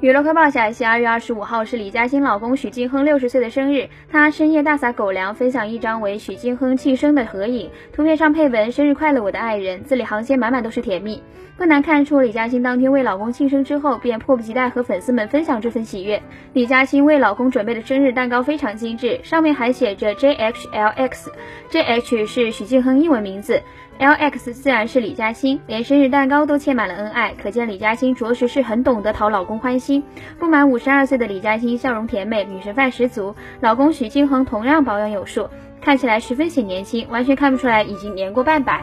娱乐快报消息：二月二十五号是李嘉欣老公许晋亨六十岁的生日，他深夜大撒狗粮，分享一张为许晋亨庆生的合影，图片上配文“生日快乐，我的爱人”，字里行间满满都是甜蜜。不难看出，李嘉欣当天为老公庆生之后，便迫不及待和粉丝们分享这份喜悦。李嘉欣为老公准备的生日蛋糕非常精致，上面还写着 JHLX，JH 是许晋亨英文名字，LX 自然是李嘉欣，连生日蛋糕都嵌满了恩爱，可见李嘉欣着实是很懂得讨老公欢心。不满五十二岁的李嘉欣笑容甜美，女神范十足。老公许晋亨同样保养有术，看起来十分显年轻，完全看不出来已经年过半百。